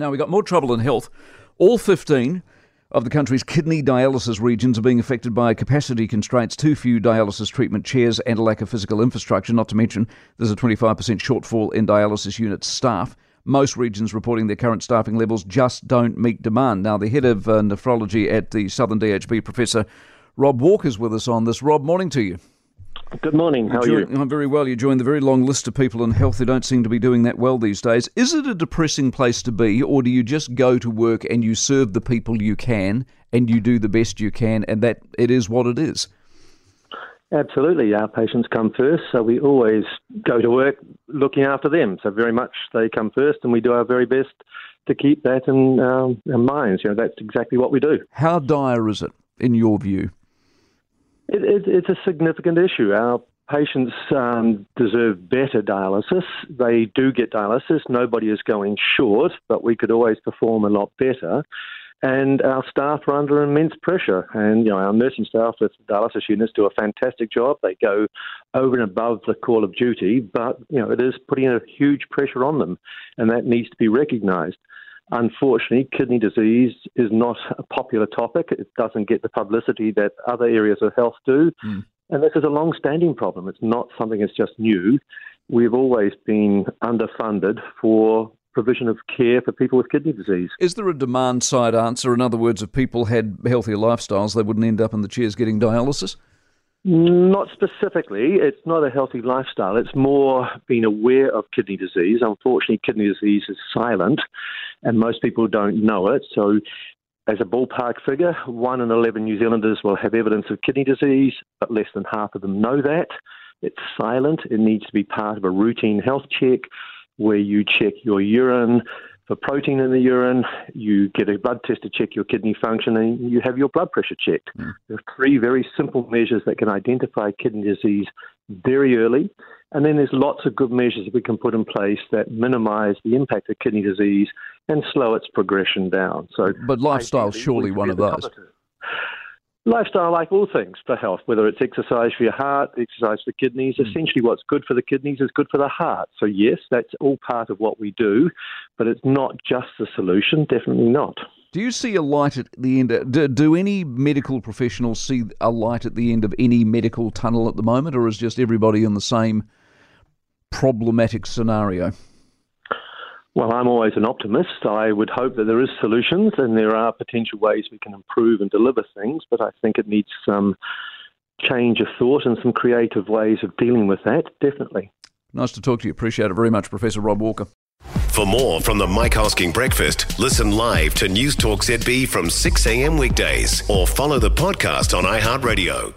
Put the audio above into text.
Now, we've got more trouble in health. All 15 of the country's kidney dialysis regions are being affected by capacity constraints, too few dialysis treatment chairs, and a lack of physical infrastructure. Not to mention, there's a 25% shortfall in dialysis unit staff. Most regions reporting their current staffing levels just don't meet demand. Now, the head of uh, nephrology at the Southern DHB, Professor Rob Walker, is with us on this. Rob, morning to you. Good morning. How are you? I'm very well. You joined the very long list of people in health who don't seem to be doing that well these days. Is it a depressing place to be, or do you just go to work and you serve the people you can and you do the best you can, and that it is what it is? Absolutely. Our patients come first, so we always go to work looking after them. So, very much they come first, and we do our very best to keep that in um, our minds. You know, that's exactly what we do. How dire is it, in your view? It, it, it's a significant issue. Our patients um, deserve better dialysis. They do get dialysis. Nobody is going short, but we could always perform a lot better. And our staff are under immense pressure. And you know, our nursing staff with dialysis units do a fantastic job. They go over and above the call of duty, but you know, it is putting a huge pressure on them, and that needs to be recognised. Unfortunately, kidney disease is not a popular topic. It doesn't get the publicity that other areas of health do. Mm. And this is a long standing problem. It's not something that's just new. We've always been underfunded for provision of care for people with kidney disease. Is there a demand side answer? In other words, if people had healthier lifestyles, they wouldn't end up in the chairs getting dialysis? Not specifically. It's not a healthy lifestyle. It's more being aware of kidney disease. Unfortunately, kidney disease is silent, and most people don't know it. So, as a ballpark figure, one in 11 New Zealanders will have evidence of kidney disease, but less than half of them know that. It's silent. It needs to be part of a routine health check where you check your urine, for protein in the urine, you get a blood test to check your kidney function, and you have your blood pressure checked. Mm. There are three very simple measures that can identify kidney disease very early. And then there's lots of good measures that we can put in place that minimize the impact of kidney disease and slow its progression down. So, but lifestyle is surely one of those. Lifestyle, like all things for health, whether it's exercise for your heart, exercise for kidneys, mm. essentially what's good for the kidneys is good for the heart. So, yes, that's all part of what we do, but it's not just the solution, definitely not. Do you see a light at the end? Do, do any medical professionals see a light at the end of any medical tunnel at the moment, or is just everybody in the same problematic scenario? Well, I'm always an optimist. I would hope that there is solutions and there are potential ways we can improve and deliver things, but I think it needs some change of thought and some creative ways of dealing with that, definitely. Nice to talk to you. Appreciate it very much, Professor Rob Walker. For more from the Mike Hosking Breakfast, listen live to News Talk ZB from 6 a.m. weekdays or follow the podcast on iHeartRadio.